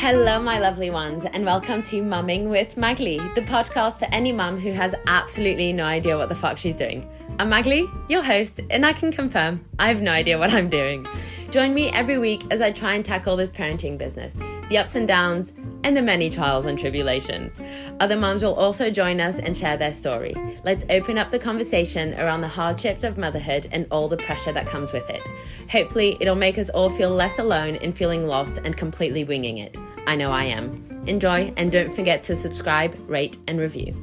Hello, my lovely ones, and welcome to Mumming with Magali, the podcast for any mum who has absolutely no idea what the fuck she's doing. I'm Magali, your host, and I can confirm I have no idea what I'm doing. Join me every week as I try and tackle this parenting business, the ups and downs, and the many trials and tribulations. Other moms will also join us and share their story. Let's open up the conversation around the hardships of motherhood and all the pressure that comes with it. Hopefully, it'll make us all feel less alone in feeling lost and completely winging it. I know I am. Enjoy and don't forget to subscribe, rate, and review.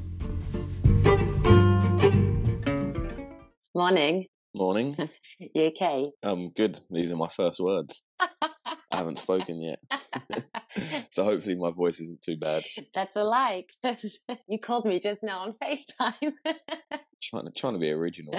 Morning. Morning. You okay? Um, good. These are my first words. I haven't spoken yet, so hopefully my voice isn't too bad. That's a lie. 'cause you called me just now on FaceTime. Trying to trying to be original.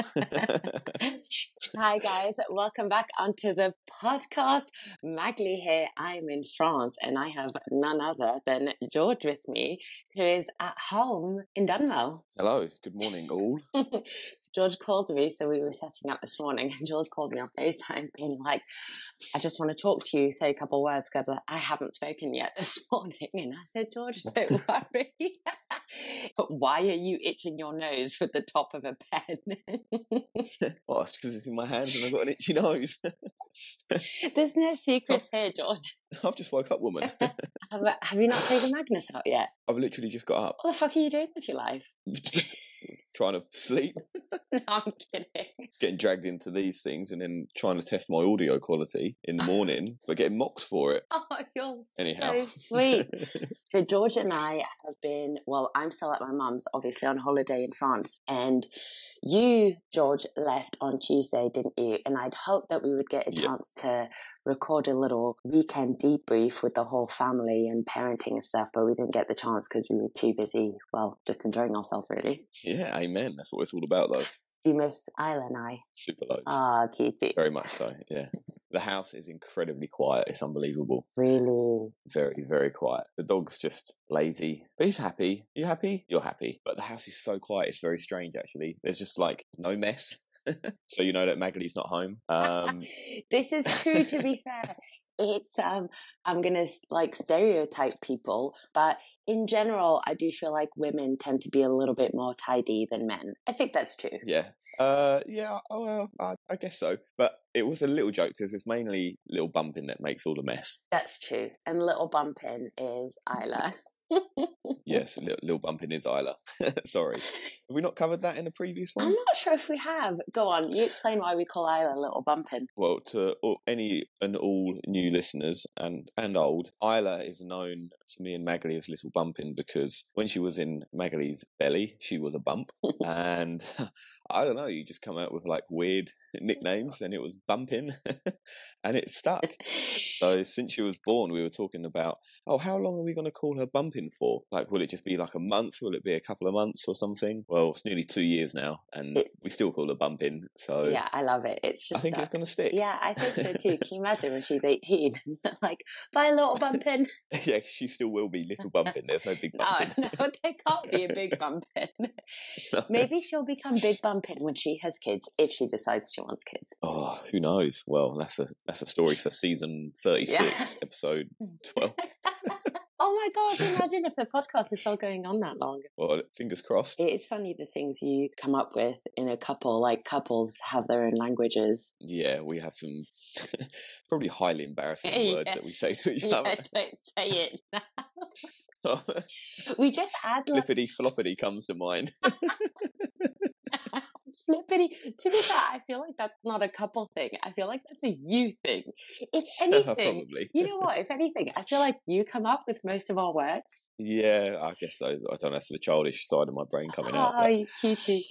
Hi guys, welcome back onto the podcast. Magali here. I'm in France and I have none other than George with me, who is at home in Dunmow. Hello. Good morning, all. George called me, so we were setting up this morning, and George called me on FaceTime, being like, I just want to talk to you, say a couple words, because I haven't spoken yet this morning. And I said, George, don't worry. but why are you itching your nose with the top of a pen? Well, it's because it's in my hands and I've got an itchy nose. There's no secrets here, George. I've just woke up, woman. Have, have you not taken Magnus out yet? I've literally just got up, What the fuck are you doing with your life? Trying to sleep, No, I'm kidding. Getting dragged into these things, and then trying to test my audio quality in the morning, but getting mocked for it. Oh, you're Anyhow, so sweet. So George and I have been, well, I'm still at my mum's, obviously on holiday in France. And you, George, left on Tuesday, didn't you? And I'd hoped that we would get a Yeah. chance to record a little weekend debrief with the whole family and parenting and stuff, but we didn't get the chance because we were too busy, well, just enjoying ourselves really. yeah, amen. That's what it's all about, though. Do you miss Isla and I? Super loads. Ah, cutie. Very much so. Yeah. The house is incredibly quiet. It's unbelievable. Really? very, very quiet. The dog's just lazy, but he's happy. You happy? You're happy. But the house is so quiet. It's very strange, actually. There's just like no mess. so you know that Maggie's not home. Um, this is true to be fair it's um i'm gonna like stereotype people but in general i do feel like women tend to be a little bit more tidy than men i think that's true yeah. Uh, yeah, oh, well, I, I guess so. But it was a little joke because it's mainly little bumping that makes all the mess. that's true and little bumpin is isla Yes, a little, little bumping is Isla. Sorry. Have we not covered that in a previous one? i'm not sure if we have go on you explain why we call isla little bumpin Well, to any and all new listeners and and old, Isla is known to me and Magali as Little Bumpin because when she was in Magali's belly, she was a bump, and I don't know, you just come out with like weird nicknames, and it was Bumpin, and it stuck. So since she was born, we were talking about, oh, how long are we going to call her Bumpin for? Like, will it just be like a month? Will it be a couple of months or something? Well, it's nearly two years now, and It- we still call her Bumpin. So yeah i love it it's just, I think it's going to stick. yeah i think so too can you imagine when she's 18 like bye little bumpin yeah, she still will be little bumping. There's no big oh bumping. no there can't be a big bumpin Maybe she'll become big bumping when she has kids, if she decides she wants kids. Oh, who knows? Well, that's a that's a story for season thirty six, episode twelve. oh my gosh, imagine if the podcast is still going on that long. Well, fingers crossed. It is funny the things you come up with in a couple, like couples have their own languages. Yeah, we have some probably highly embarrassing Yeah. words that we say to each Yeah, other. don't say it. we just add like Flippity floppity comes to mind. Flippity. To be fair, I feel like that's not a couple thing. I feel like that's a you thing. If anything, you know what? If anything, I feel like you come up with most of our words. Yeah, I guess so. I don't know. That's the childish side of my brain coming out. Oh, but- you cutie.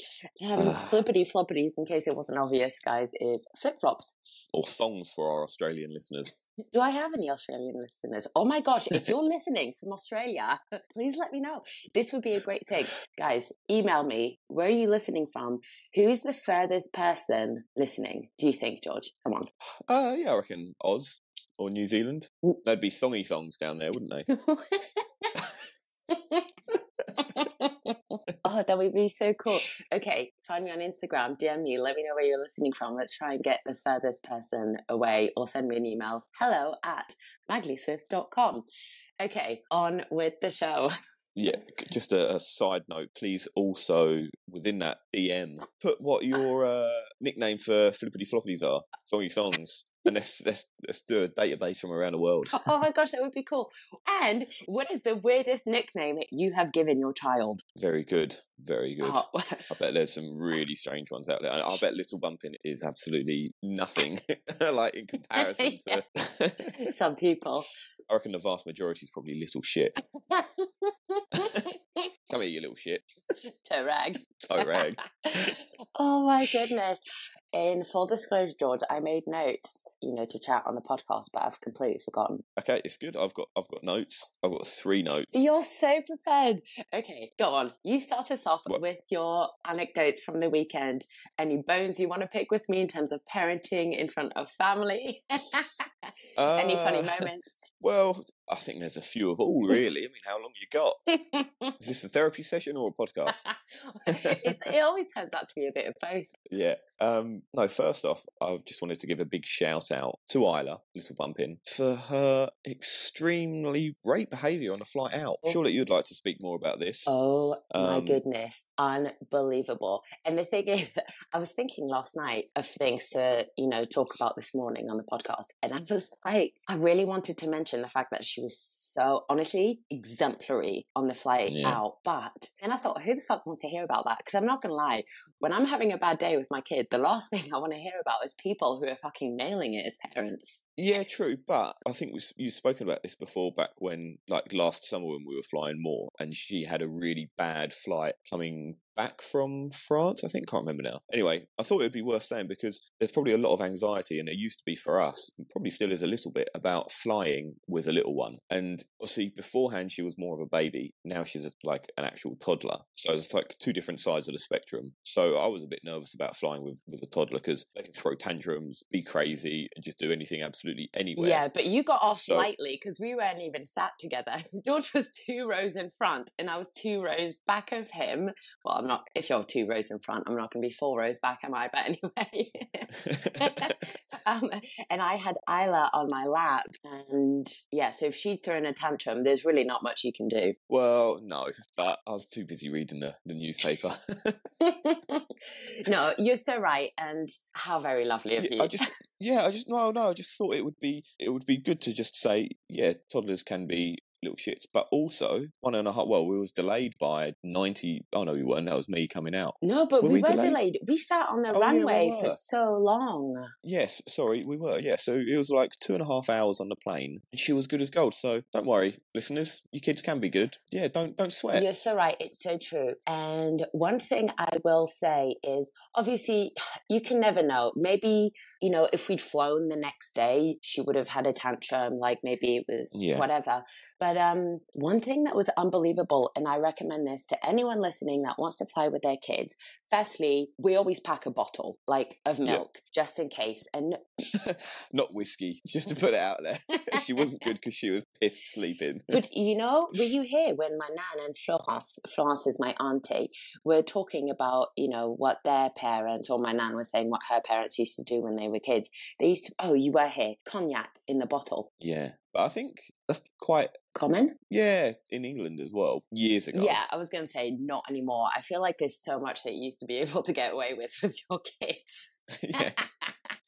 Um, flippity floppities, in case it wasn't obvious, guys, is flip flops. Or thongs for our Australian listeners. Do I have any Australian listeners? Oh my gosh, if you're listening from Australia, please let me know. This would be a great thing. Guys, email me. Where are you listening from? Who's the furthest person listening, do you think, George? Come on. Uh, yeah, I reckon Oz or New Zealand. Mm. They'd be thongy thongs down there, wouldn't they? oh, that would be so cool. Okay, find me on Instagram, DM me, let me know where you're listening from. Let's try and get the furthest person away or send me an email hello at magaliswift.com. Okay, on with the show. Yeah, just a, a side note, please also within that DM put what your uh, nickname for flippity floppities are, songy songs, and let's let's let's do a database from around the world. Oh my gosh, that would be cool. And what is the weirdest nickname you have given your child? Very good, very good. Oh, I bet there's some really strange ones out there. and I bet Little Bumpin is absolutely nothing, like in comparison to. some people. I reckon the vast majority is probably little shit. Come here, you little shit. to rag. Toe rag. oh my goodness. In full disclosure, George, I made notes, you know, to chat on the podcast, but I've completely forgotten. Okay, it's good. I've got I've got notes. I've got three notes. You're so prepared. Okay, go on. You start us off What? with your anecdotes from the weekend. Any bones you want to pick with me in terms of parenting in front of family? Any funny Uh, moments? Well, I think there's a few of all, really. I mean, how long you got? Is this a therapy session or a podcast? it always turns out to be a bit of both. Yeah. Um, no, first off, I just wanted to give a big shout out to Isla, Little Bumpin, for her extremely great behaviour on the flight out. Oh. Surely you'd like to speak more about this. Oh my Um, goodness, unbelievable. And the thing is, I was thinking last night of things to, you know, talk about this morning on the podcast. And I was like, I really wanted to mention the fact that she was so, honestly, exemplary on the flight Yeah. out. But then I thought, who the fuck wants to hear about that? Because I'm not going to lie, when I'm having a bad day with my kid, the last thing I want to hear about is people who are fucking nailing it as parents. Yeah, true. But I think we, you've spoken about this before back when, like last summer when we were flying more, and she had a really bad flight coming back from France. I think, can't remember now. Anyway, I thought it would be worth saying because there's probably a lot of anxiety, and it used to be for us, and probably still is a little bit, about flying with a little one. And obviously, beforehand, she was more of a baby. Now she's a, like an actual toddler. So it's like two different sides of the spectrum. So I was a bit nervous about flying with, with a toddler because they can throw tantrums, be crazy, and just do anything absolutely anywhere. Yeah, but you got off So- slightly because we weren't even sat together. George was two rows in front, and I was two rows back of him. Well, I'm not. If you're two rows in front, I'm not going to be four rows back, am I? But anyway. um, and I had Isla on my lap, and yeah. So if she'd thrown a tantrum, there's really not much you can do. well, no, but I was too busy reading the, the newspaper. no, you're so right, and how very lovely of Yeah, you. I just, yeah, I just, no, no, I just thought it would be, it would be good to just say, yeah, toddlers can be little shits, but also one and a half. Well, we was delayed by ninety. Oh no, we weren't. That was me coming out. no, but Were we, we were delayed? delayed. We sat on the Oh, yeah, we runway for so long. Yes, sorry, we were. Yeah, so it was like two and a half hours on the plane, and she was good as gold. So don't worry, listeners, your kids can be good. Yeah, don't don't sweat. You're so right. It's so true. And one thing I will say is obviously, you can never know. Maybe, you know, if we'd flown the next day, she would have had a tantrum, like maybe it was Yeah. whatever. But um, one thing that was unbelievable, and I recommend this to anyone listening that wants to fly with their kids. Firstly, we always pack a bottle, like of Yeah. milk, just in case. And Not whiskey, just to put it out there. she wasn't good because she was pissed sleeping. But you know, were you here when my nan and Florence, Florence is my auntie, were talking about, you know, what their parents or my nan was saying what her parents used to do when they were kids? They used to, oh, you were here, cognac in the bottle. yeah, but I think that's quite Common? yeah in England as well years ago. Yeah, I was going to say not anymore. I feel like there's so much that you used to be able to get away with with your kids. yeah.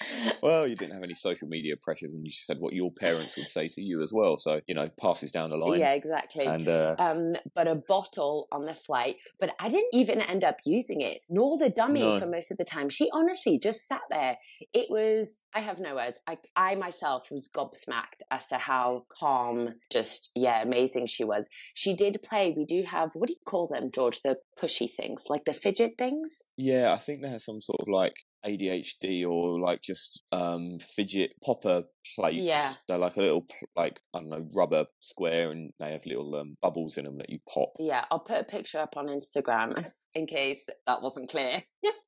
Well, you didn't have any social media pressures, and you said what your parents would say to you as well. So you know, passes down the line. yeah, exactly. And uh, um, but a bottle on the flight. But I didn't even end up using it, nor the dummy No. for most of the time. She honestly just sat there. It was, I have no words. I, I myself was gobsmacked as to how calm, just, yeah, amazing she was. She did play, we do have, what do you call them, George? The pushy things, like the fidget things? yeah, I think they have some sort of like ADHD or like just um fidget popper plates. Yeah. They're like a little like I don't know rubber square, and they have little um, bubbles in them that you pop. Yeah, I'll put a picture up on Instagram. In case that wasn't clear.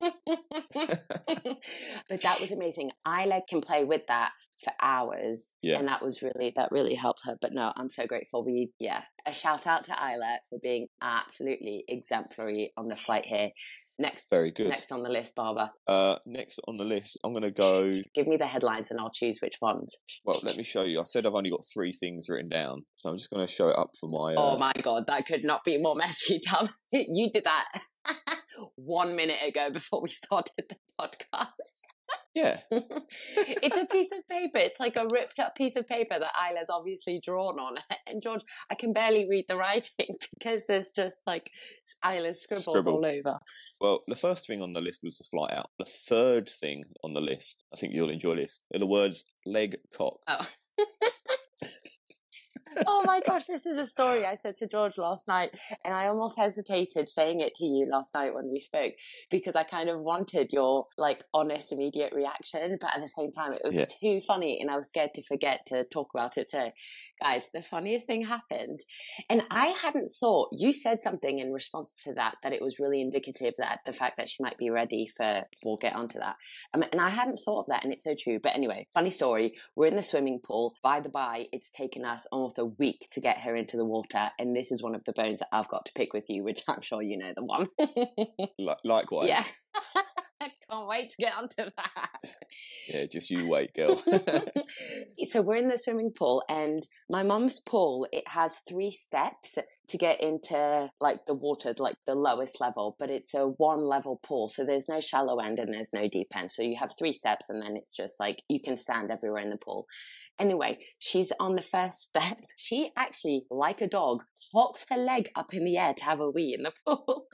but that was amazing. Isla can play with that for hours. Yeah. And that was really, that really helped her. But no, I'm so grateful. We, yeah, a shout out to Isla for being absolutely exemplary on the flight here. Next, Very good. next on the list, Barber. Uh, next on the list, I'm going to go. Give me the headlines and I'll choose which ones. Well, let me show you. I said I've only got three things written down, so I'm just going to show it up for my. Uh, Oh my God, that could not be more messy, Tom. you did that one minute ago before we started the podcast. Yeah, it's a piece of paper. It's like a ripped up piece of paper that Isla's obviously drawn on. it. And George, I can barely read the writing because there's just like Isla's scribbles Scribble. all over. Well, the first thing on the list was the flight out. The third thing on the list, I think you'll enjoy this, are the words leg cock. Oh. Oh my gosh, this is a story I said to George last night, and I almost hesitated saying it to you last night when we spoke because I kind of wanted your like honest, immediate reaction, but at the same time, it was Yeah. too funny, and I was scared to forget to talk about it today. Guys, the funniest thing happened, and I hadn't thought you said something in response to that that it was really indicative that the fact that she might be ready for. We'll get onto that, um, and I hadn't thought of that, and it's so true. But anyway, funny story. We're in the swimming pool. By the by, it's taken us almost a week to get her into the water, and this is one of the bones that I've got to pick with you, which I'm sure you know the one. Li- likewise. yeah. I can't wait to get onto that. Yeah, just you wait, girl. so we're in the swimming pool and my mum's pool it has three steps to get into like the water like the lowest level but it's a one level pool so there's no shallow end and there's no deep end so you have three steps and then it's just like you can stand everywhere in the pool anyway she's on the first step she actually like a dog hocks her leg up in the air to have a wee in the pool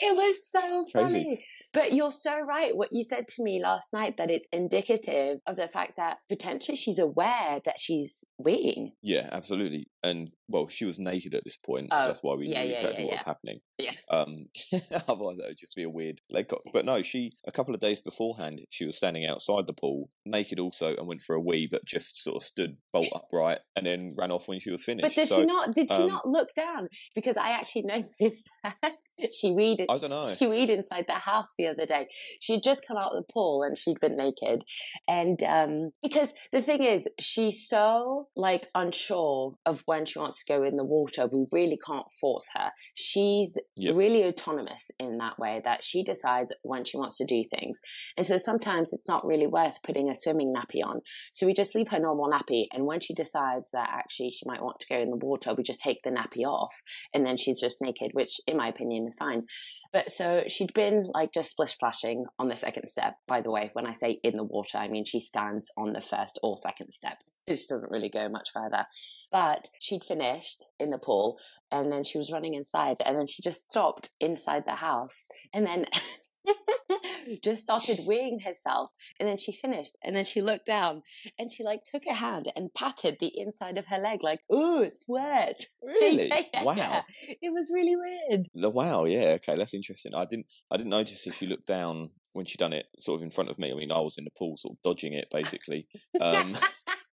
it was so Crazy. funny but you're so right. What you said to me last night that it's indicative of the fact that potentially she's aware that she's weeing. yeah, absolutely. And well, she was naked at this point, so Oh, that's why we yeah, knew yeah, exactly yeah, what was happening. Yeah. Um, otherwise, that would just be a weird leg cock. But no, she a couple of days beforehand, she was standing outside the pool, naked also, and went for a wee, but just sort of stood bolt upright and then ran off when she was finished. But did so she not? Did she um, not look down? Because I actually noticed that she weed. I don't know. She weed inside the house the other day. She'd just come out of the pool and she'd been naked, and um, because the thing is, she's so like unsure of when she wants to go in the water. We really can't force her. She's Yep. really autonomous in that way that she decides when she wants to do things, and so sometimes it's not really worth putting a swimming nappy on. So we just leave her normal nappy, and when she decides that actually she might want to go in the water, we just take the nappy off, and then she's just naked, which in my opinion is fine. But so she'd been like just splish splashing on the second step. By the way, when I say in the water, I mean she stands on the first or second step. She doesn't really go much further. But she'd finished in the pool and then she was running inside and then she just stopped inside the house and then just started weeing herself and then she finished and then she looked down and she like took her hand and patted the inside of her leg like oh it's wet Really? Yeah, yeah, wow. yeah. it was really weird The wow, yeah, okay, that's interesting. I didn't, I didn't notice if she looked down when she done it, sort of in front of me. I mean, I was in the pool, sort of dodging it, basically. Um,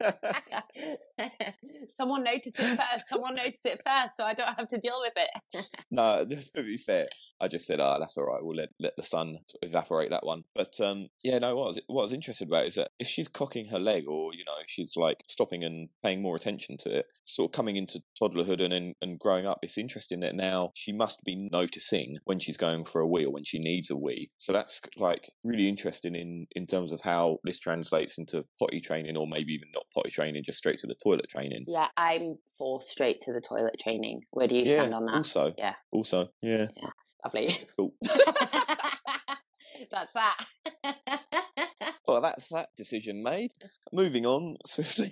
someone noticed it first someone noticed it first so i don't have to deal with it no, to be fair, I just said, "Ah, that's all right. We'll let let the sun sort of evaporate that one." But um, yeah, no. What I was what I was interested about is that if she's cocking her leg, or you know, she's like stopping and paying more attention to it, sort of coming into toddlerhood and and, and growing up, it's interesting that now she must be noticing when she's going for a wee or when she needs a wee. So that's like really interesting in in terms of how this translates into potty training, or maybe even not potty training, just straight to the toilet training. yeah i'm for straight to the toilet training where do you yeah. stand on that Also. Yeah. Also. Yeah. lovely Cool. that's that Well, that's that decision made. Moving on swiftly.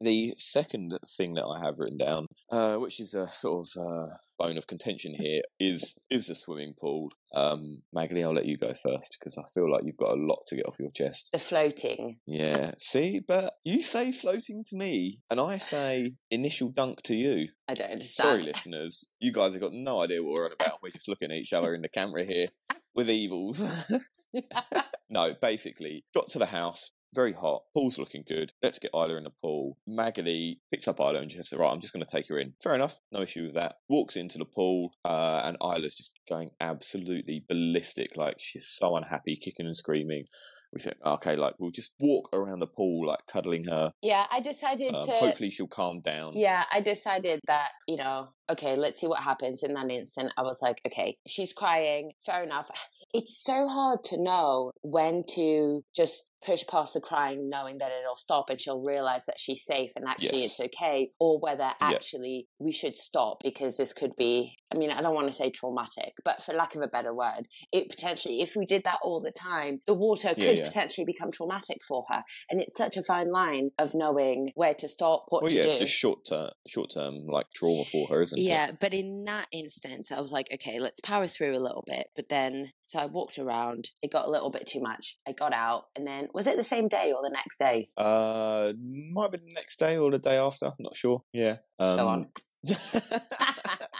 the second thing that I have written down, uh, which is a sort of uh, bone of contention here, is is the swimming pool. Um, Magali, I'll let you go first because I feel like you've got a lot to get off your chest. the floating Yeah, see, but you say floating to me, and I say initial dunk to you. i don't understand Sorry, listeners, you guys have got no idea what we're on about. We're just looking at each other in the camera here with evils. no, basically, got to the house. very hot. Pool's looking good. Let's get Isla in the pool. Magali picks up Isla and just says, right, I'm just going to take her in. Fair enough. No issue with that. Walks into the pool uh, and Isla's just going absolutely ballistic. Like she's so unhappy, kicking and screaming we think, okay, like we'll just walk around the pool, like cuddling her. Yeah, I decided Um, to. hopefully, she'll calm down. Yeah, I decided that, you know, okay, let's see what happens in that instant. I was like, okay, she's crying. Fair enough. It's so hard to know when to just push past the crying, knowing that it'll stop and she'll realize that she's safe and actually Yes. it's okay, or whether actually we should stop because this could be, I mean, I don't want to say traumatic, but for lack of a better word, it potentially, if we did that all the time, the water Yeah, could yeah. potentially become traumatic for her. And it's such a fine line of knowing where to stop, what Well, to yeah, do. it's just short term, short term like trauma for her, isn't it? Yeah, but in that instance, I was like, okay, let's power through a little bit. But then, so I walked around. It got a little bit too much. I got out, and then was it the same day or the next day? Uh, might be the next day or the day after. I'm not sure. Yeah. Um, Go on.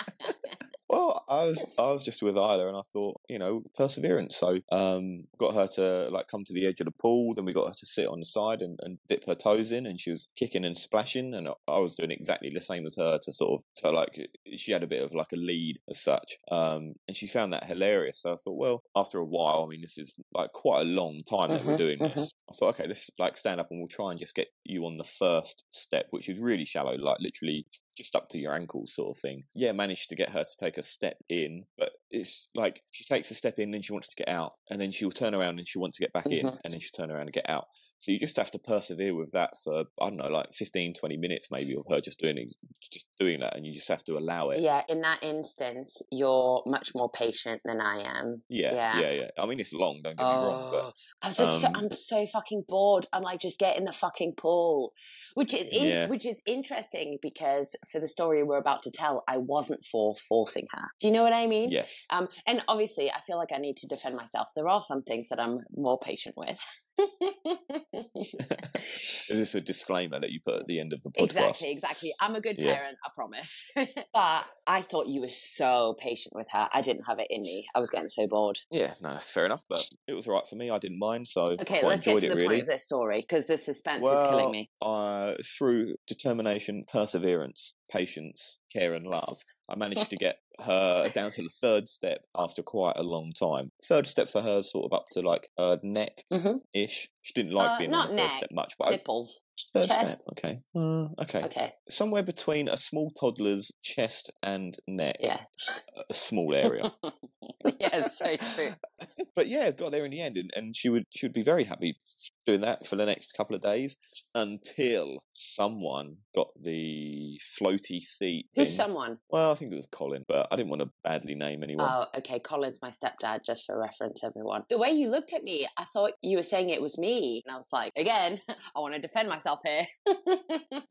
well, I was I was just with Isla, and I thought, you know, perseverance. So, um, got her to like come to the edge of the pool. Then we got her to sit on the side and, and dip her toes in, and she was kicking and splashing, and I- was doing exactly the same as her to sort of so like she had a bit of like a lead as such, um, and she found that hilarious. So I thought, well, after a while, I mean, this is like quite a long time that we're Mhm, doing mhm. this. I thought, okay, let's like stand up and we'll try and just get you on the first step, which is really shallow, like literally just up to your ankles sort of thing. Yeah, managed to get her to take a step in, but it's like she takes a step in and she wants to get out, and then she'll turn around and she wants to get back in, Mhm. and then she'll turn around and get out. So you just have to persevere with that for I don't know, like 15, 20 minutes maybe of her just doing just doing that, and you just have to allow it. Yeah, in that instance, you're much more patient than I am. Yeah, Yeah. yeah, yeah. I mean, it's long. Don't get me wrong, but Oh, I was just, so, um, I'm so fucking bored. I'm like, just get in the fucking pool, which is in, Yeah. which is interesting because for the story we're about to tell, I wasn't for forcing her. Do you know what I mean? yes, Um, and obviously, I feel like I need to defend myself. There are some things that I'm more patient with. is this a disclaimer that you put at the end of the podcast? exactly, exactly. I'm a good Yeah. parent, I promise. but I thought you were so patient with her. I didn't have it in me. I was getting so bored. Yeah, no, that's fair enough. But it was all right for me. I didn't mind, so Okay, let's get enjoyed to it the really. point of this story because the suspense is killing me. Uh, through determination, perseverance, patience, care, and love, I managed to get her down to the third step after quite a long time. Third step for her, is sort of up to like her neck Mhm. ish. She didn't like Uh, being on the third step much, but I, Nipples. Third chest. step, okay, uh, okay. Okay. somewhere between a small toddler's chest and neck, Yeah. a small area. yes, so true. but yeah, got there in the end, and, and she would she would be very happy doing that for the next couple of days until someone got the floaty seat. Who's bin. someone? Well, I think it was Colin, but I didn't want to badly name anyone. Oh, okay. Colin's my stepdad, just for reference, everyone. The way you looked at me, I thought you were saying it was me. And I was like, again, I want to defend myself here.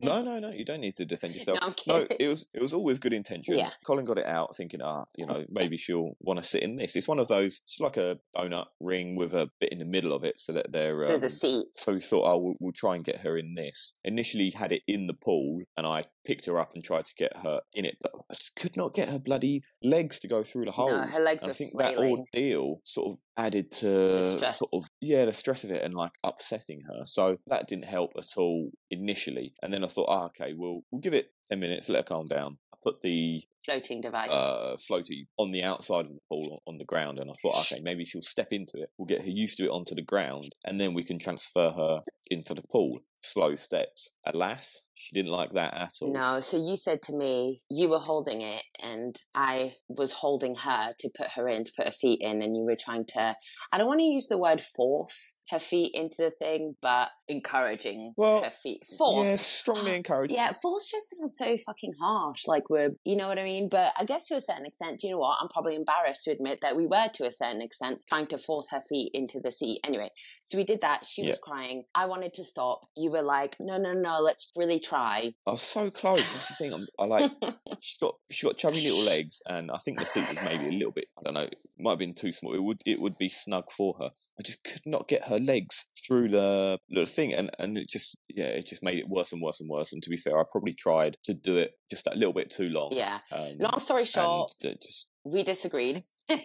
no, no, no, you don't need to defend yourself. No, No, it was it was all with good intentions. Yeah. Colin got it out thinking, ah, you know, maybe she'll want to sit in this. It's one of those. It's like a donut ring with a bit in the middle of it, so that they're. Um, There's a seat. so we thought, oh, we'll, we'll try and get her in this. Initially, had it in the pool, and I picked her up and tried to get her in it, but I just could not get her bloody legs to go through the holes. No, her legs And were I think that ordeal sort of added to sort of yeah the stress of it and like upsetting her. So that didn't help at all initially. And then I thought, oh, okay, we'll we'll give it ten minutes, let her calm down. I put the Floating device. uh, floaty on the outside of the pool on the ground, and I thought, okay, maybe she'll step into it. We'll get her used to it onto the ground, and then we can transfer her into the pool. Slow steps. Alas, she didn't like that at all. No, so you said to me you were holding it and I was holding her to put her in, to put her feet in, and you were trying to, I don't want to use the word force her feet into the thing, but encouraging Well, her feet. Force. Yeah, strongly encouraging Yeah, force just sounds so fucking harsh. Like we're, you know what I mean? But I guess to a certain extent, do you know what? I'm probably embarrassed to admit that we were to a certain extent trying to force her feet into the seat. Anyway, so we did that. She was crying. I wanted to stop. You were like, no, no, no, let's really try. I was so close. That's the thing. I'm, I like. she's got she's got chubby little legs, and I think the seat was maybe a little bit. I don't know. Might have been too small. It would it would be snug for her. I just could not get her legs through the little thing, and and it just yeah, it just made it worse and worse and worse. And to be fair, I probably tried to do it just a little bit too long. yeah. Um, Long story short, just we disagreed.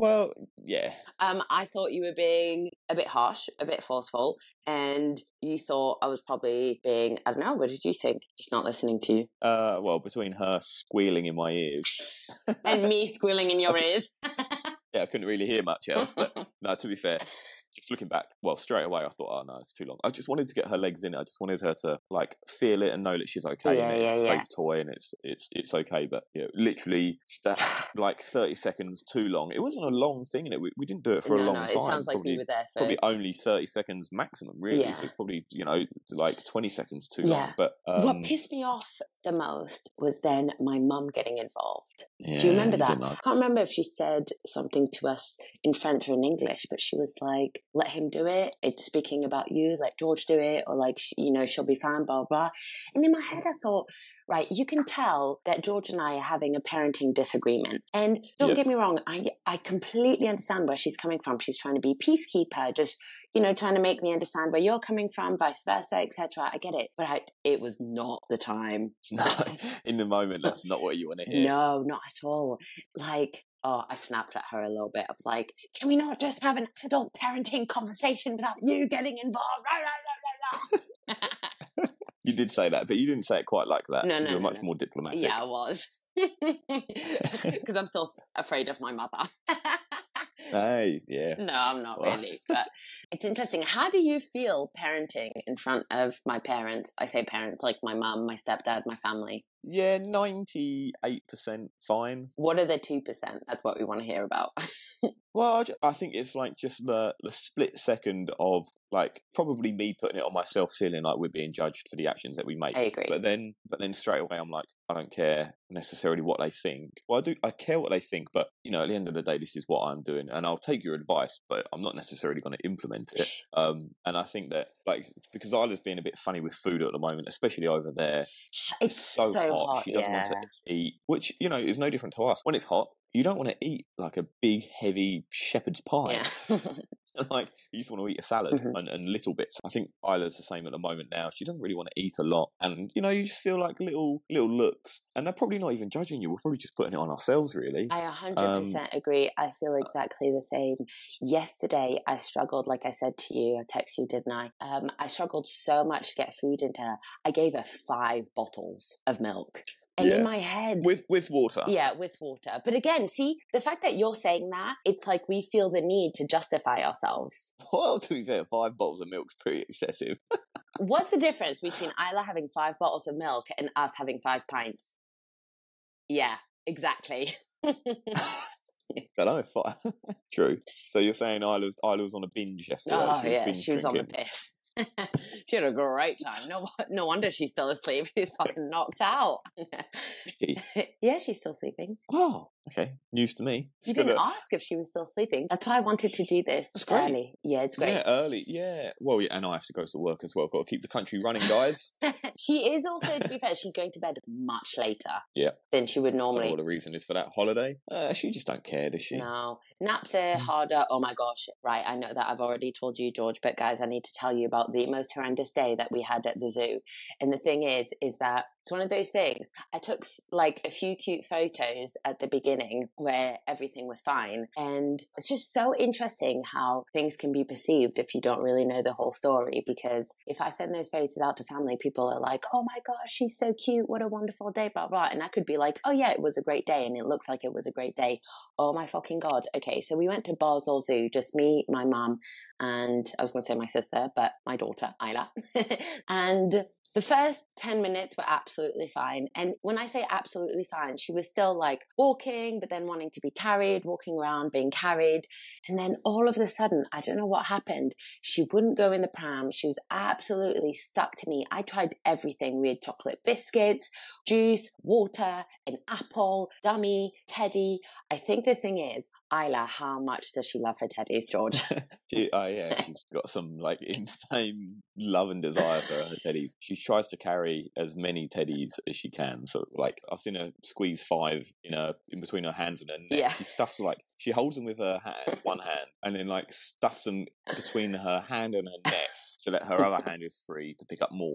Well, yeah. um, I thought you were being a bit harsh, a bit forceful, and you thought I was probably being, I don't know, what did you think? Just not listening to you. Uh, well, between her squealing in my ears, And me squealing in your ears. yeah, I couldn't really hear much else. But no, to be fair, just looking back, well, straight away I thought, oh no, it's too long. I just wanted to get her legs in it. I just wanted her to like feel it and know that she's okay Yeah, and it's yeah, a yeah. safe toy and it's it's it's okay. But you know, literally like thirty seconds too long. It wasn't a long thing, and it we, we didn't do it for no, a long no, time. it sounds like probably, we were there for. probably only thirty seconds maximum, really. Yeah. So it's probably you know like twenty seconds too Yeah. long. But um, what pissed me off the most was then my mum getting involved. yeah, Do you remember that? I? can't remember if she said something to us in French or in English, but she was like, "Let him do it. It's speaking about you. Let George do it, or like you know, she'll be fine." Blah blah. And in my head, I thought. Right, you can tell that George and I are having a parenting disagreement. And don't Yeah. get me wrong, I I completely understand where she's coming from. She's trying to be peacekeeper, just you know, trying to make me understand where you're coming from, vice versa, etc. I get it, but I, it was not the time. No, in the moment, that's not what you want to hear. No, not at all. Like, oh, I snapped at her a little bit. I was like, can we not just have an adult parenting conversation without you getting involved? Rah, rah, rah. You did say that, but you didn't say it quite like that. No, no, you were no, much no. more diplomatic. yeah, I was. Because I'm still afraid of my mother. Hey, yeah. no, I'm not Well. really. But it's interesting. How do you feel parenting in front of my parents? I say parents like my mum, my stepdad, my family. Yeah, 98% fine. What are the 2%? That's what we want to hear about. Well, I, think it's like just the, the split second of like probably me putting it on myself, feeling like we're being judged for the actions that we make. I agree. But then, but then straight away, I'm like, I don't care necessarily what they think. Well, I do, I care what they think, but you know, at the end of the day, this is what I'm doing, and I'll take your advice, but I'm not necessarily going to implement it. Um, and I think that like because Isla's being a bit funny with food at the moment, especially over there, it's so, hot, she doesn't want to eat, which you know is no different to us. When it's hot, you don't want to eat like a big, heavy shepherd's pie. Yeah. like you just want to eat a salad Mhm. and, and little bits. I think Isla's the same at the moment now. She doesn't really want to eat a lot, and you know you just feel like little little looks, and they're probably not even judging you. We're probably just putting it on ourselves, really. I 100% Um, agree. I feel exactly the same. Yesterday, I struggled, like I said to you, I text you, didn't I? Um, I struggled so much to get food into her. I gave her five bottles of milk. And Yeah. in my head, with with water. yeah, with water. But again, see, the fact that you're saying that, it's like we feel the need to justify ourselves. Well, to be fair, five bottles of milk's pretty excessive. What's the difference between Isla having five bottles of milk and us having five pints? Yeah, exactly. know. Five. True. So you're saying Isla was, Isla was on a binge yesterday? Oh she yeah, she was on the piss. she had a great time. No, no wonder she's still asleep. She's fucking knocked out. yeah, she's still sleeping. Oh, okay. News to me. You It's didn't gonna- ask if she was still sleeping. That's why I wanted to do this That's great. early. Yeah, it's great. Yeah, early. Yeah. Well, yeah, and I have to go to work as well. Got to keep the country running, guys. she is also, to be fair, she's going to bed much later. Yeah. Than she would Don't know normally. what the reason is for that holiday. Uh, she just don't care, does she? No, naps are Mm. harder. Oh my gosh! Right, I know that I've already told you, George, but guys, I need to tell you about the most horrendous day that we had at the zoo. And the thing is, is that it's one of those things. I took like a few cute photos at the beginning where everything was fine, and it's just so interesting how things can be perceived if you don't really know the whole story. Because if I send those photos out to family, people are like, "Oh my gosh, she's so cute! What a wonderful day!" Blah blah, and I could be like, "Oh yeah, it was a great day," and it looks like it was a great day. Oh my fucking god. Okay, so we went to Basel Zoo, just me, my mum, and I was going to say my sister, but my daughter, Isla. and the first 10 minutes were absolutely fine. And when I say absolutely fine, she was still like walking, but then wanting to be carried, walking around, being carried. And then all of a sudden, I don't know what happened. She wouldn't go in the pram. She was absolutely stuck to me. I tried everything. We had chocolate biscuits, juice, water, an apple, dummy, teddy. I think the thing is, Isla, how much does she love her teddies, George? She, oh yeah, she's got some like insane love and desire for her teddies. She tries to carry as many teddies as she can. So like I've seen her squeeze five in her in between her hands and her neck. Yeah. She stuffs like she holds them with her hand, one hand, and then like stuffs them between her hand and her neck so that her other hand is free to pick up more.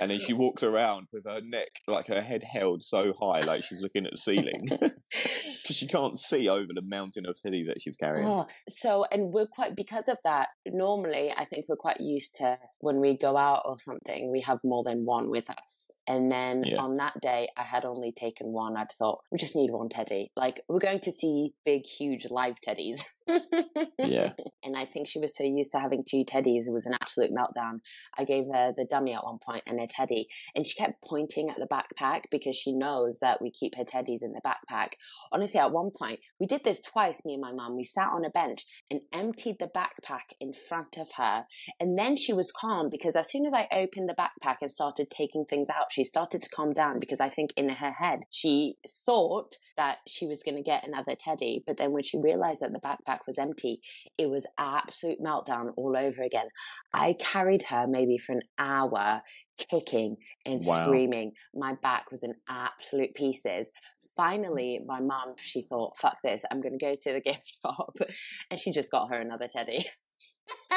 and then she walks around with her neck, like her head held so high, like she's looking at the ceiling, because she can't see over the mountain of teddy that she's carrying. Oh, so, and we're quite, because of that, normally I think we're quite used to when we go out or something, we have more than one with us. And then Yeah. on that day, I had only taken one. I'd thought, we just need one teddy. Like, we're going to see big, huge live teddies. Yeah. And I think she was so used to having two teddies, it was an absolute meltdown. I gave her the dummy at one point and a teddy, and she kept pointing at the backpack because she knows that we keep her teddies in the backpack. Honestly, at one point, we did this twice, me and my mum. We sat on a bench and emptied the backpack in front of her. And then she was calm because as soon as I opened the backpack and started taking things out, she started to calm down because I think in her head, she thought that she was going to get another teddy. But then when she realized that the backpack was empty, it was absolute meltdown all over again. Carried her maybe for an hour, kicking and Wow. screaming. My back was in absolute pieces. Finally, my mum, she thought, fuck this, I'm going to go to the gift shop. And she just got her another teddy.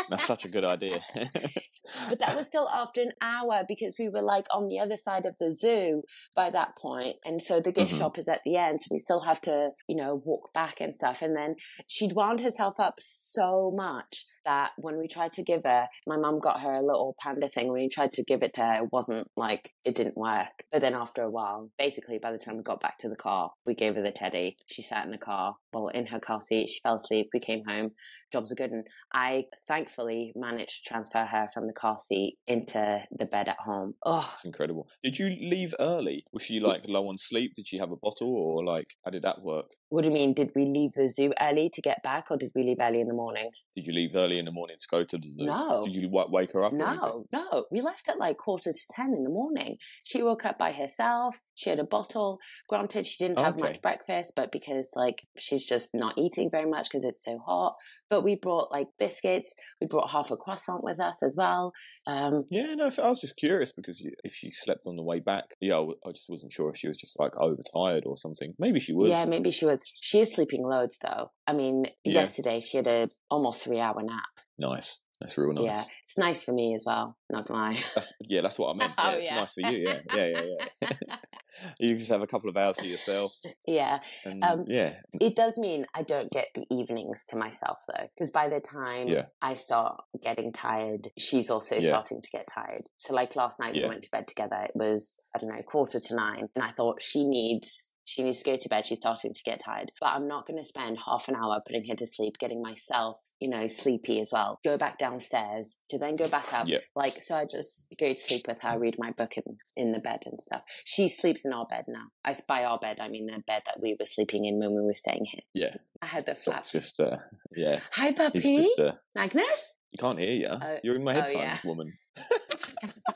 That's such a good idea. But that was still after an hour because we were like on the other side of the zoo by that point. And so the gift Mhm. shop is at the end. So we still have to, you know, walk back and stuff. And then she'd wound herself up so much that when we tried to give her, my mum got her a little panda thing. When we tried to give it to her, it wasn't like, it didn't work. But then after a while, basically by the time we got back to the car, we gave her the teddy. She sat in the car, well, in her car seat. She fell asleep. We came home. Jobs are good. And I thankfully managed to transfer her from the car seat into the bed at home. Oh, That's incredible. Did you leave early? Was she like low on sleep? Did she have a bottle, or like how did that work? What do you mean? Did we leave the zoo early to get back or did we leave early in the morning? Did you leave early in the morning to go to the zoo? No. Did you wa- wake her up? No, no. We left at like quarter to 10 in the morning. She woke up by herself. She had a bottle. Granted, she didn't have Okay. much breakfast, but because like she's just not eating very much because it's so hot. But we brought like biscuits. We brought half a croissant with us as well. Um, Yeah, no. I was just curious because if she slept on the way back, yeah, I just wasn't sure if she was just like overtired or something. Maybe she was. Yeah, maybe she was. She is sleeping loads though. I mean, Yeah. yesterday she had a almost three hour nap. Nice. That's real nice. Yeah, it's nice for me as well. Not gonna lie. That's yeah, that's what I meant. Yeah, Oh, it's yeah. nice for you. Yeah, yeah, yeah, yeah. you just have a couple of hours to yourself, yeah, and Um, yeah, it does mean I don't get the evenings to myself though, because by the time Yeah. I start getting tired, she's also starting to get tired. So, like last night, we went to bed together. It was I don't know quarter to nine, and I thought she needs. She needs to go to bed. She's starting to get tired. But I'm not going to spend half an hour putting her to sleep, getting myself, you know, sleepy as well. Go back downstairs to then go back up. Like, so I just go to sleep with her, read my book in, in the bed and stuff. She sleeps in our bed now. I, by our bed, I mean the bed that we were sleeping in when we were staying here. yeah. I had the flaps. just uh, yeah. Hi, puppy. Just uh, Magnus? you can't hear you. Oh, You're in my oh, headphones, yeah. woman.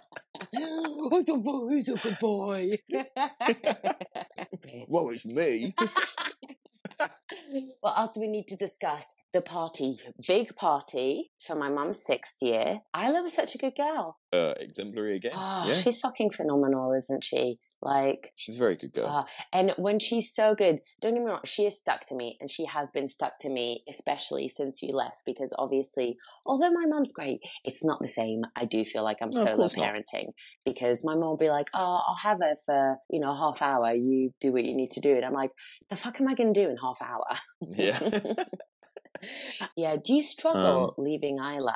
oh, the boy's a good boy. Well, it's me. well, after we need to discuss the party, big party for my mum's sixth year. Isla was such a good girl. Uh, exemplary again. Oh, yeah, she's fucking phenomenal, isn't she? Like, she's a very good girl. Uh, and when she's so good, don't get me wrong, she is stuck to me and she has been stuck to me, especially since you left, because obviously, although my mom's great, it's not the same. I do feel like I'm No, solo course not. parenting because my mom will be like, oh, I'll have her for, you know, half hour. You do what you need to do. And I'm like, the fuck am I going to do in half hour? yeah. yeah. Do you struggle Um, leaving Isla?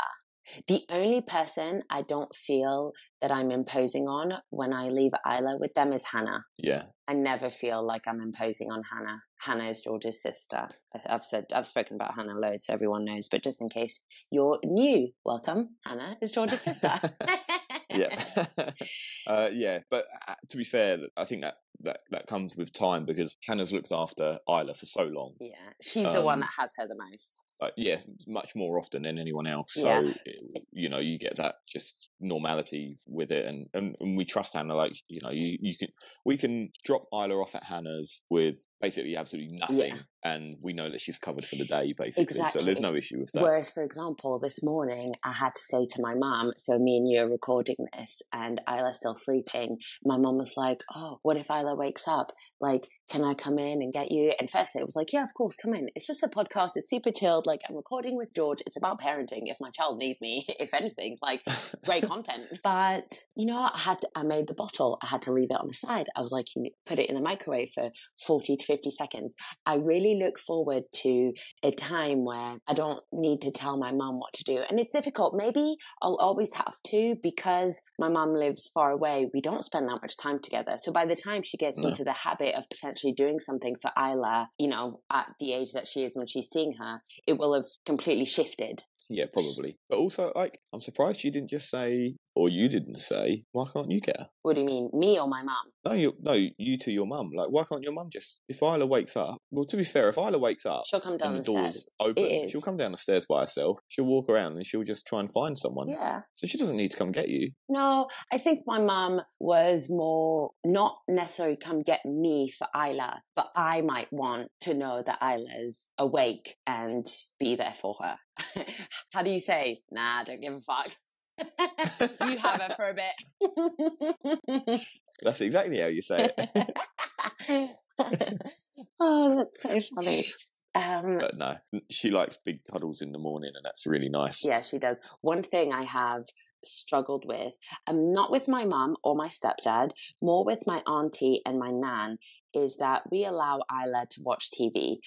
The only person I don't feel that I'm imposing on when I leave Isla with them is Hannah. yeah. I never feel like I'm imposing on Hannah. Hannah is George's sister. I've said I've spoken about Hannah loads, so everyone knows. But just in case you're new, welcome. Hannah is George's sister. yeah uh, yeah but uh, to be fair I think that, that that comes with time because Hannah's looked after Isla for so long yeah, she's the one Um, that has her the most. uh, yeah much more often than anyone else so Yeah. it- you know you get that just normality with it and, and, and we trust Hannah like you know you, you can we can drop Isla off at Hannah's with basically absolutely nothing Yeah. and we know that she's covered for the day basically so there's no issue with that Whereas, for example, this morning I had to say to my mum, so me and you are recording this and Isla's still sleeping. My mum was like, Oh, what if Isla wakes up? Like, can I come in and get you? And first it was like, Yeah, of course, come in. It's just a podcast. It's super chilled. Like, I'm recording with George. It's about parenting. If my child needs me, if anything, like, great content. But you know, I had to, I made the bottle. I had to leave it on the side. I was like, you put it in the microwave for forty to fifty seconds. I really look forward to a time where I don't need to tell my mum what to do, and it's difficult. Maybe I'll always have to because my mum lives far away. We don't spend that much time together. So by the time she gets into the habit of potentially doing something for Isla, you know, at the age that she is when she's seeing her, it will have completely shifted. Yeah, probably. But also, like, I'm surprised you didn't just say, or you didn't say, why can't you get her? What do you mean, me or my mum? No, you, no, you to your mum. Like, why can't your mum just? If Isla wakes up, well, to be fair, if Isla wakes up She'll come down and the the door's stairs. open, It is. she'll come down the stairs by herself. She'll walk around and she'll just try and find someone. Yeah. So she doesn't need to come get you. No, I think my mum was more not necessarily come get me for Isla, but I might want to know that Isla's awake and be there for her. How do you say? Nah, I don't give a fuck. you have her for a bit. That's exactly how you say it. oh, that's so funny. Um, but no, she likes big cuddles in the morning, and that's really nice. Yeah, she does. One thing I have struggled with, um, not with my mum or my stepdad, more with my auntie and my nan, is that we allow Isla to watch TV.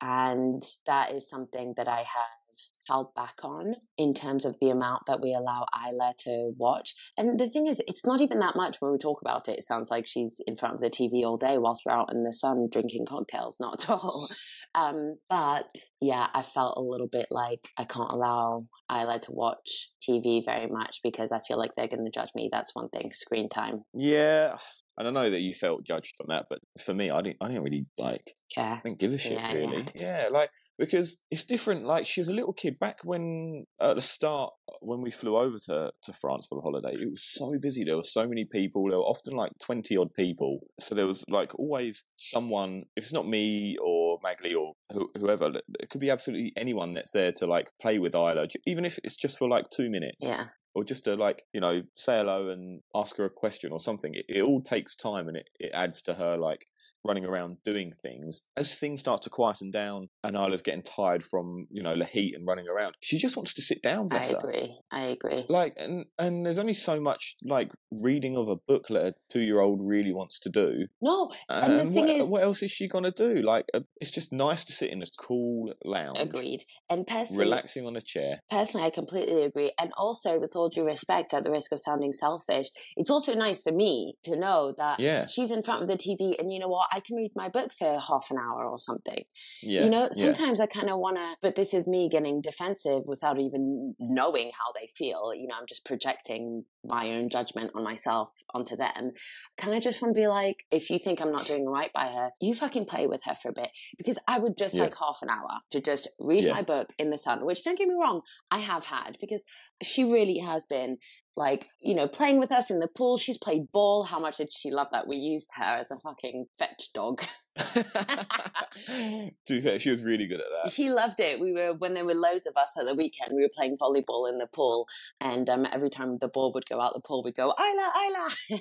And that is something that I have held back on in terms of the amount that we allow Isla to watch. And the thing is, it's not even that much when we talk about it. It sounds like she's in front of the TV all day whilst we're out in the sun drinking cocktails. Not at all. Um, but yeah, I felt a little bit like I can't allow Isla to watch TV very much because I feel like they're going to judge me. That's one thing. Screen time. Yeah, and I know that you felt judged on that, but for me, I didn't. I didn't really like. Yeah. I didn't give a shit Yeah, really. Yeah. like because it's different. Like she was a little kid back when at the start when we flew over to to France for the holiday. It was so busy. There were so many people. There were often like twenty odd people. So there was like always someone. If it's not me or Magali or who, whoever, it could be absolutely anyone that's there to like play with Isla, even if it's just for like two minutes Yeah. or just to like you know say hello and ask her a question or something it, it all takes time and it, it adds to her like running around doing things as things start to quieten down and Isla's getting tired from you know the heat and running around she just wants to sit down I her agree. I agree. like and and there's only so much like reading of a book that a two-year-old really wants to do No, And the thing what, is- what else is she gonna do like uh, it's just nice to sit in a cool lounge agreed. And personally, relaxing on a chair personally, I completely agree. And also, with all due respect, at the risk of sounding selfish, it's also nice for me to know that yeah she's in front of the TV and you know what? I can read my book for half an hour or something. yeah you know, yeah. sometimes I kind of want to, but this is me getting defensive without even knowing how they feel. You know, I'm just projecting my own judgment on myself onto them. Kind of just want to be like, if you think I'm not doing right by her, you fucking play with her for a bit. Because I would just Yeah. like half an hour to just read Yeah. my book in the sun, which don't get me wrong, I have had because she really has been like, you know, playing with us in the pool. She's played ball. How much did she love that? We used her as a fucking fetch dog. to be fair, she was really good at that. She loved it. We were when there were loads of us at the weekend. We were playing volleyball in the pool, and um, every time the ball would go out the pool, we'd go Isla, Isla,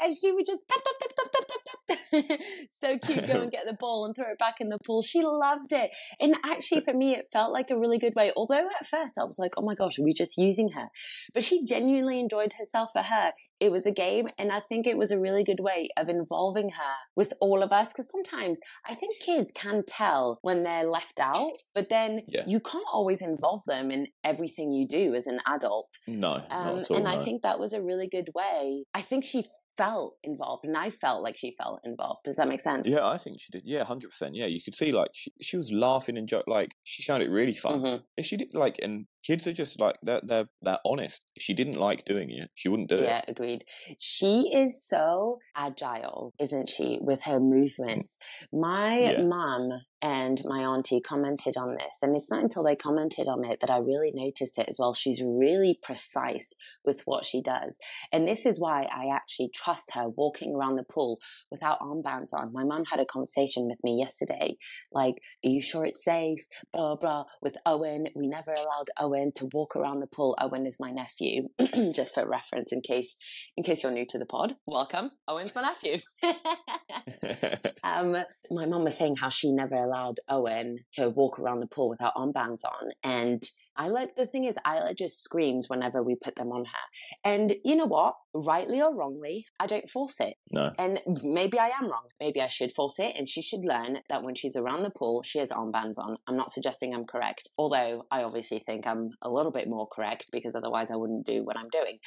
and she would just tap tap tap tap tap tap tap. so cute. Go and get the ball and throw it back in the pool. She loved it, and actually for me, it felt like a really good way. Although at first I was like, oh my gosh, are we just using her? But she genuinely enjoyed herself. For her, it was a game, and I think it was a really good way of involving her with all of us. Because sometimes I think kids can tell when they're left out, but then Yeah. you can't always involve them in everything you do as an adult. No, not Um, all. and I think that was a really good way. I think she felt involved, and I felt like she felt involved. Does that make sense? Yeah, I think she did. Yeah, hundred percent. Yeah, you could see like she, she was laughing and joke. Like she found it really fun. Mhm. If she did like, and kids are just like they're they're they're honest. If she didn't like doing it, she wouldn't do Yeah, it. Yeah, agreed. She is so agile, isn't she, with her movements? My Yeah. mum and my auntie commented on this, and it's not until they commented on it that I really noticed it as well. She's really precise with what she does. And this is why I actually trust her walking around the pool without armbands on. My mum had a conversation with me yesterday, like, Are you sure it's safe? Blah, blah. With Owen, we never allowed Owen to walk around the pool. Owen is my nephew, just for reference, in case in case you're new to the pod. Welcome. Owen's my nephew. um, my mum was saying how she never allowed Owen to walk around the pool without armbands on, and Isla, the thing is, Isla just screams whenever we put them on her. And you know what? Rightly or wrongly, I don't force it. No. And maybe I am wrong. Maybe I should force it. And she should learn that when she's around the pool, she has armbands on. I'm not suggesting I'm correct, although I obviously think I'm a little bit more correct because otherwise I wouldn't do what I'm doing.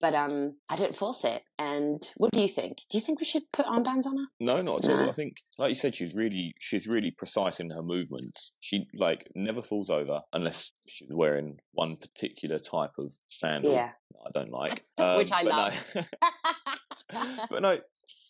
But um, I don't force it. And what do you think? Do you think we should put armbands on her? No, not at all. I think, like you said, she's really she's really precise in her movements. She like never falls over unless she's wearing one particular type of sandal Yeah. I don't like, Which um, I but love. No, but no,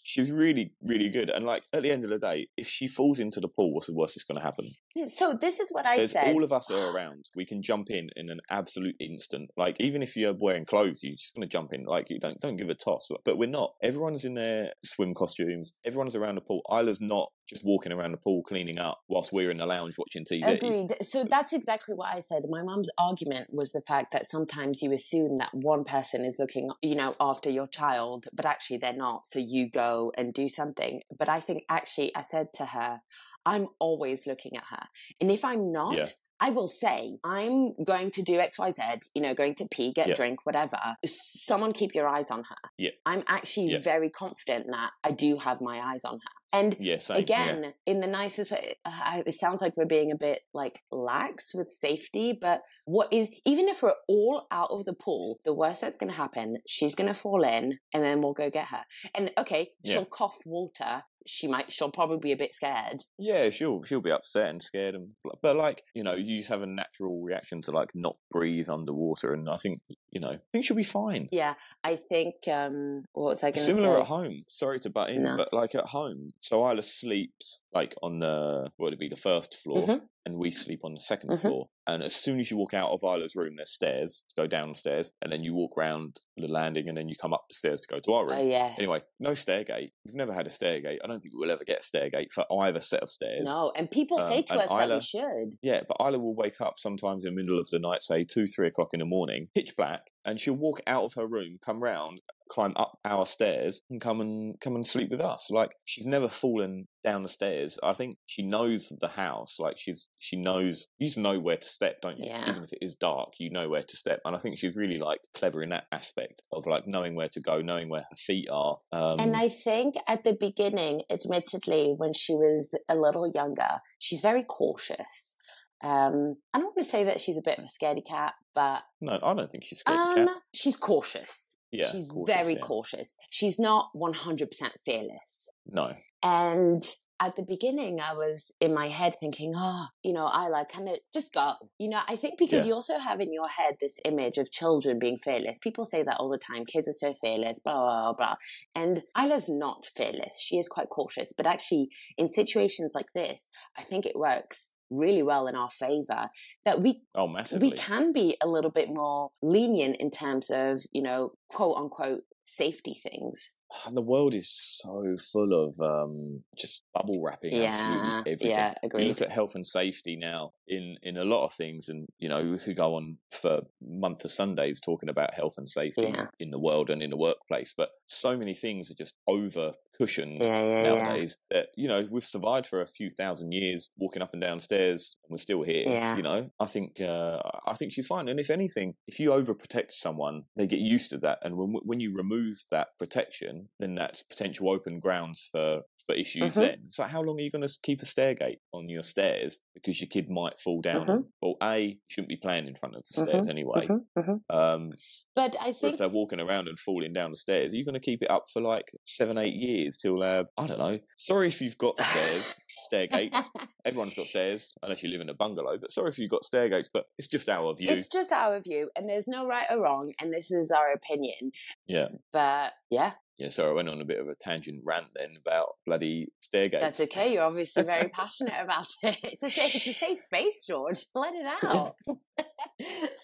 she's really really good. And like at the end of the day, if she falls into the pool, what's the worst that's going to happen? Mm, so this is what I There's said. all of us are around. We can jump in in an absolute instant. Like even if you're wearing clothes, you're just going to jump in. Like you don't don't give a toss. But we're not. Everyone's in their swim costumes. Everyone's around the pool. Isla's not just walking around the pool cleaning up whilst we're in the lounge watching TV. Agreed. So that's exactly what I said. My mom's argument was the fact that sometimes you assume that one person is looking, you know, after your child, but actually they're not. So you go and do something. But I think actually I said to her, I'm always looking at her. And if I'm not, Yeah. I will say, I'm going to do XYZ, you know, going to pee, get Yeah. drink, whatever. Someone keep your eyes on her. Yeah. I'm actually Yeah. very confident that I do have my eyes on her. And Yeah, same. yeah. again in the nicest way uh, it sounds like we're being a bit like lax with safety but what is even if we're all out of the pool the worst that's going to happen she's going to fall in and then we'll go get her and okay Yeah. she'll cough water she might she'll probably be a bit scared Yeah, she'll she'll be upset and scared, and but like you know, you just have a natural reaction to like not breathe underwater, and I think you know, I think she'll be fine. yeah i think um what was i going to say? Similar at home. Sorry to butt in, No. but like at home, so Isla sleeps like on the what would it be the first floor, Mhm. and we sleep on the 2nd Mhm. floor. And as soon as you walk out of Isla's room, there's stairs to go downstairs, and then you walk round the landing, and then you come up the stairs to go to our room. oh yeah Anyway, no stairgate. We've never had a stairgate. I don't think we'll ever get a stairgate for either set of stairs. no and people say Um, to and us that we should Yeah, but Isla will wake up sometimes in the middle of the night, say two, three o'clock in the morning, pitch black, and she'll walk out of her room, come round, climb up our stairs, and come and come and sleep with us. Like she's never fallen down the stairs. I think she knows the house. Like she's she knows you just know where to step, don't you? Yeah. Even if it is dark, you know where to step. And I think she's really like clever in that aspect of like knowing where to go, knowing where her feet are. Um, And I think at the beginning, admittedly, when she was a little younger, she's very cautious. Um, I don't want to say that she's a bit of a scaredy cat, but no, I don't think she's scaredy um, cat. she's cautious. Yeah, she's cautious, very yeah. cautious. She's not 100% fearless. No, And at the beginning, I was in my head thinking, oh, you know, I like kind of just go. You know, I think because Yeah. you also have in your head this image of children being fearless. People say that all the time. Kids are so fearless, blah, blah, blah, blah. And Isla's not fearless. She is quite cautious. But actually, in situations like this, I think it works really well in our favor that we oh massively. we can be a little bit more lenient in terms of, you know, quote unquote safety things. the world is so full of um, just bubble wrapping Yeah, absolutely everything. yeah, You look at health and safety now in in a lot of things, and you know we could go on for month of Sundays talking about health and safety Yeah. in the world and in the workplace. But so many things are just over cushioned Yeah, nowadays that you know we've survived for a few thousand years walking up and down stairs and we're still here Yeah. you know i think uh, i think she's fine and if anything if you overprotect someone they get used to that and when when you remove that protection then that's potential open grounds for for issues Mhm. then so how long are you going to keep a stairgate on your stairs because your kid might fall down Mhm. well a shouldn't be playing in front of the stairs anyway Mhm, mhm. um But I but if they're walking around and falling down the stairs, are you going to keep it up for like seven, eight years till uh, I don't know. Sorry if you've got stairs, stair gates. Everyone's got stairs unless you live in a bungalow. But sorry if you've got stair gates. But it's just our view. it's just our view, and there's no right or wrong, and this is our opinion. Yeah, But yeah, yeah. Sorry, I went on a bit of a tangent rant then about bloody stair gates. that's okay. You're obviously very passionate about it. It's a safe, it's a safe space, George. Let it out.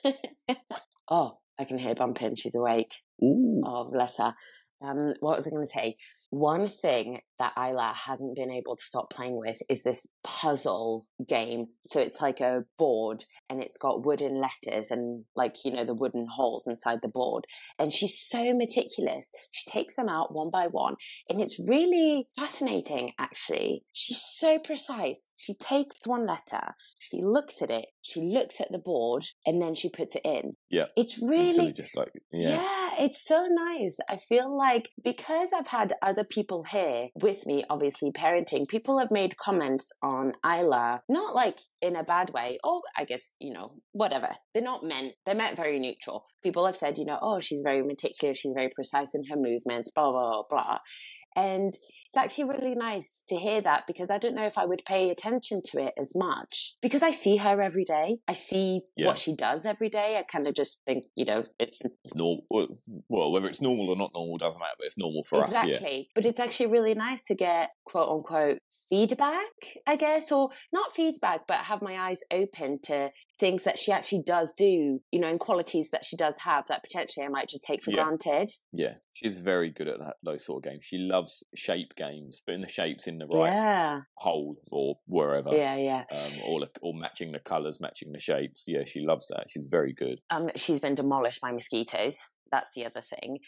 oh, I can hear bumping. She's awake. Ooh, Oh, bless her. Um, what was I going to say? One thing that Isla hasn't been able to stop playing with is this puzzle game. So it's like a board and it's got wooden letters and like, you know, the wooden holes inside the board. And she's so meticulous. She takes them out one by one and it's really fascinating actually. She's so precise. She takes one letter, she looks at it, she looks at the board and then she puts it in. Yeah. It's really just like yeah. yeah, it's so nice. I feel like because I've had other people here with me, obviously parenting, people have made comments on Isla, not like in a bad way. Oh, I guess, you know, whatever. They're not meant, they're meant very neutral. People have said, you know, oh, she's very meticulous, she's very precise in her movements, blah, blah, blah, blah. And it's actually really nice to hear that because I don't know if I would pay attention to it as much because I see her every day. I see Yeah. what she does every day. I kind of just think, you know, it's It's normal. Well, whether it's normal or not normal doesn't matter, but it's normal for us. Yeah. exactly. But it's actually really nice to get quote unquote feedback, I guess, or not feedback, but have my eyes open to things that she actually does do, you know, and qualities that she does have that potentially I might just take for Yeah. granted. Yeah, she's very good at that, those sort of games. She loves shape games, putting the shapes in the right Yeah. hole or wherever, Yeah, yeah. um, or or matching the colours, matching the shapes. Yeah, she loves that. She's very good. Um, she's been demolished by mosquitoes. That's the other thing.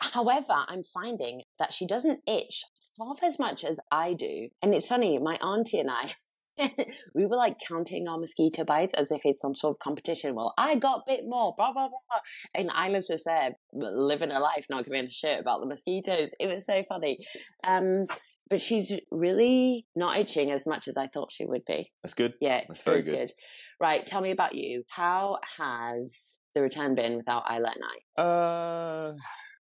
However, I'm finding that she doesn't itch half as much as I do. And it's funny, my auntie and I, we were like counting our mosquito bites as if it's some sort of competition. Well, I got a bit more, blah, blah, blah. And Isla's just there living her life, not giving a shit about the mosquitoes. It was so funny. Um, but she's really not itching as much as I thought she would be. That's good. Yeah, That's very it's good. Right, tell me about you. How has the return been without Isla and I? Uh,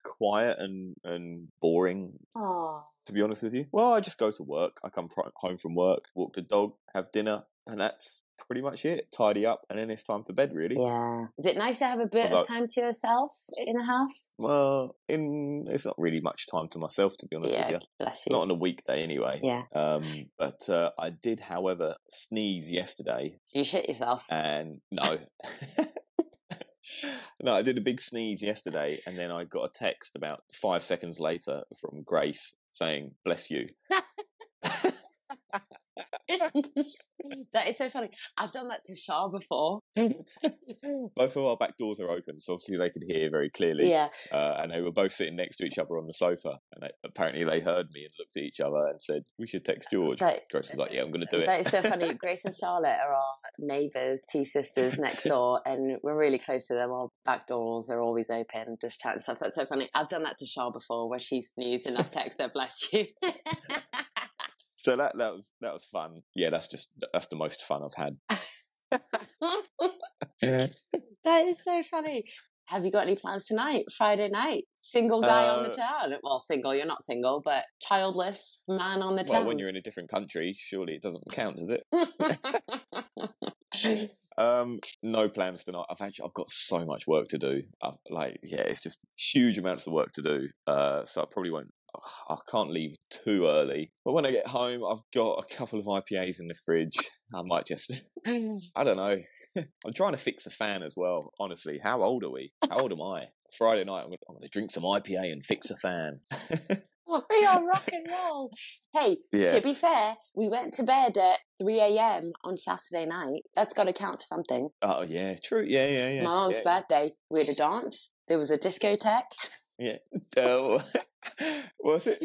quiet and and boring. Oh, To be honest with you, well, I just go to work. I come fro- home from work, walk the dog, have dinner, and that's pretty much it. Tidy up, and then it's time for bed. Really. yeah. Is it nice to have a bit Although- of time to yourself in the house? Well, in it's not really much time to myself, to be honest with you. bless you. Not on a weekday, anyway. yeah, Um, but uh, I did, however, sneeze yesterday, you shit yourself. and no, no, I did a big sneeze yesterday, and then I got a text about five seconds later from Grace saying "bless you." that is so funny. I've done that to Shah before. both of our back doors are open, so obviously they could hear very clearly. Yeah, Uh, and they were both sitting next to each other on the sofa, and they, apparently they heard me and looked at each other and said, "We should text George." that, Grace was like, "Yeah, I'm going to do it." that is so funny. Grace and Charlotte are our neighbours, two sisters next door, and we're really close to them. Our back doors are always open, just chatting stuff. That's so funny. I've done that to Shah before, where she sneezed and I've texted her, "Bless you." So that that was that was fun. Yeah, that's just that's the most fun I've had. that is so funny. Have you got any plans tonight? Friday night? Single guy on the Uh, town. Well, single, you're not single, but childless man on the Well, town. Well, when you're in a different country, surely it doesn't count, does it? Um, no plans tonight. I've actually I've got so much work to do. I've, like, yeah, it's just huge amounts of work to do. Uh, so I probably won't. I can't leave too early. But when I get home, I've got a couple of IPAs in the fridge. I might just. I don't know. I'm trying to fix a fan as well. Honestly, how old are we? How old am I? Friday night, I'm going I'm to drink some IPA and fix a fan. we are rock and roll. Hey, yeah. to be fair, we went to bed at 3 a.m. on Saturday night. That's got to count for something. Oh yeah, true. Yeah, yeah, yeah. My mom's yeah, birthday, we had a dance. There was a discotheque. Yeah. Uh, was it?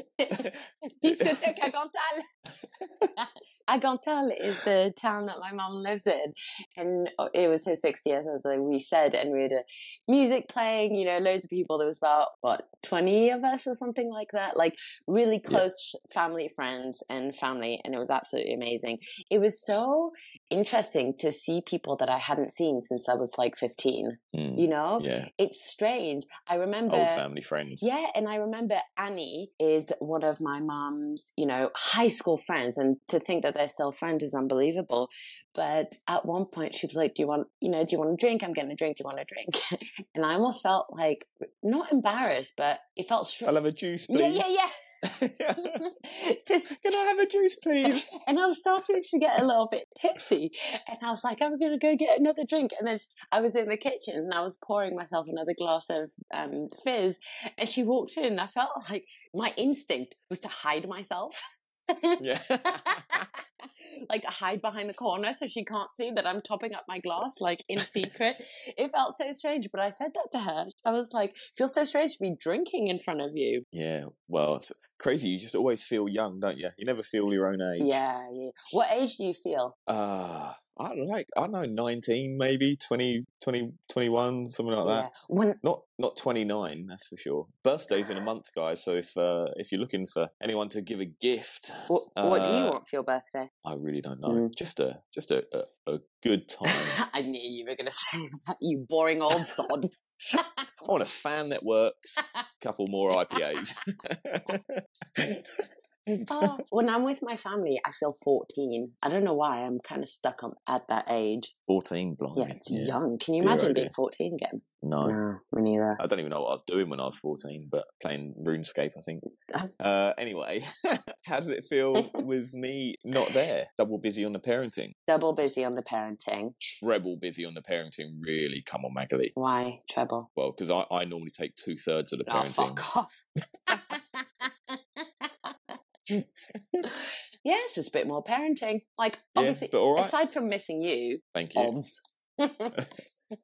discotheque Agantal. Agantal is the town that my mum lives in. And uh, it was her 60th, as we said. And we had a music playing, you know, loads of people. There was about, what, 20 of us or something like that. Like really Yeah. close family, friends, and family. And it was absolutely amazing. It was so interesting to see people that I hadn't seen since I was like 15, Hmm, you know? yeah. It's strange. I remember. Old family friends. Yeah, and I remember Annie is one of my mom's, you know, high school friends, and to think that they're still friends is unbelievable. But at one point, she was like, "Do you want, you know, do you want a drink? I'm getting a drink. Do you want a drink?" and I almost felt like not embarrassed, but it felt I'll have a juice, Yeah, yeah, yeah. Just Can I have a juice, please? and I was starting to get a little bit tipsy, and I was like, "I'm gonna go get another drink." And then I was in the kitchen, and I was pouring myself another glass of um, fizz, and she walked in. And I felt like my instinct was to hide myself. yeah. like hide behind the corner so she can't see that I'm topping up my glass like in secret. it felt so strange, but I said that to her. I was like, "Feels so strange to be drinking in front of you." yeah. Well, it's crazy. You just always feel young, don't you? You never feel your own age. Yeah, yeah. What age do you feel? Uh, I don't like, I don't know, 19 maybe, 20, 20, 21, something like that. When Not not 29, that's for sure. Birthday's in a month, guys. So if uh, if you're looking for anyone to give a gift, what, what do you Uh, want for your birthday? I really don't know. Mm. Just a just a, a, a good time. I knew you were going to say that, you boring old sod. I want a fan that works. A couple more IPAs. Oh, when I'm with my family, I feel 14. I don't know why. I'm kind of stuck on, at that age. 14, blimey. Yeah, it's young. Can you imagine being 14 again? No. No, me neither. I don't even know what I was doing when I was 14, but playing RuneScape, I think. Uh-huh. Uh, anyway, how does it feel with me not there? Double busy on the parenting. Double busy on the parenting. Treble busy on the parenting. Really, come on, Magali. Why treble? Well, because I, I normally take two thirds of the parenting. Oh, fuck off. yeah, it's just a bit more parenting. Like, Yeah, obviously, right. aside from missing you, Thank you.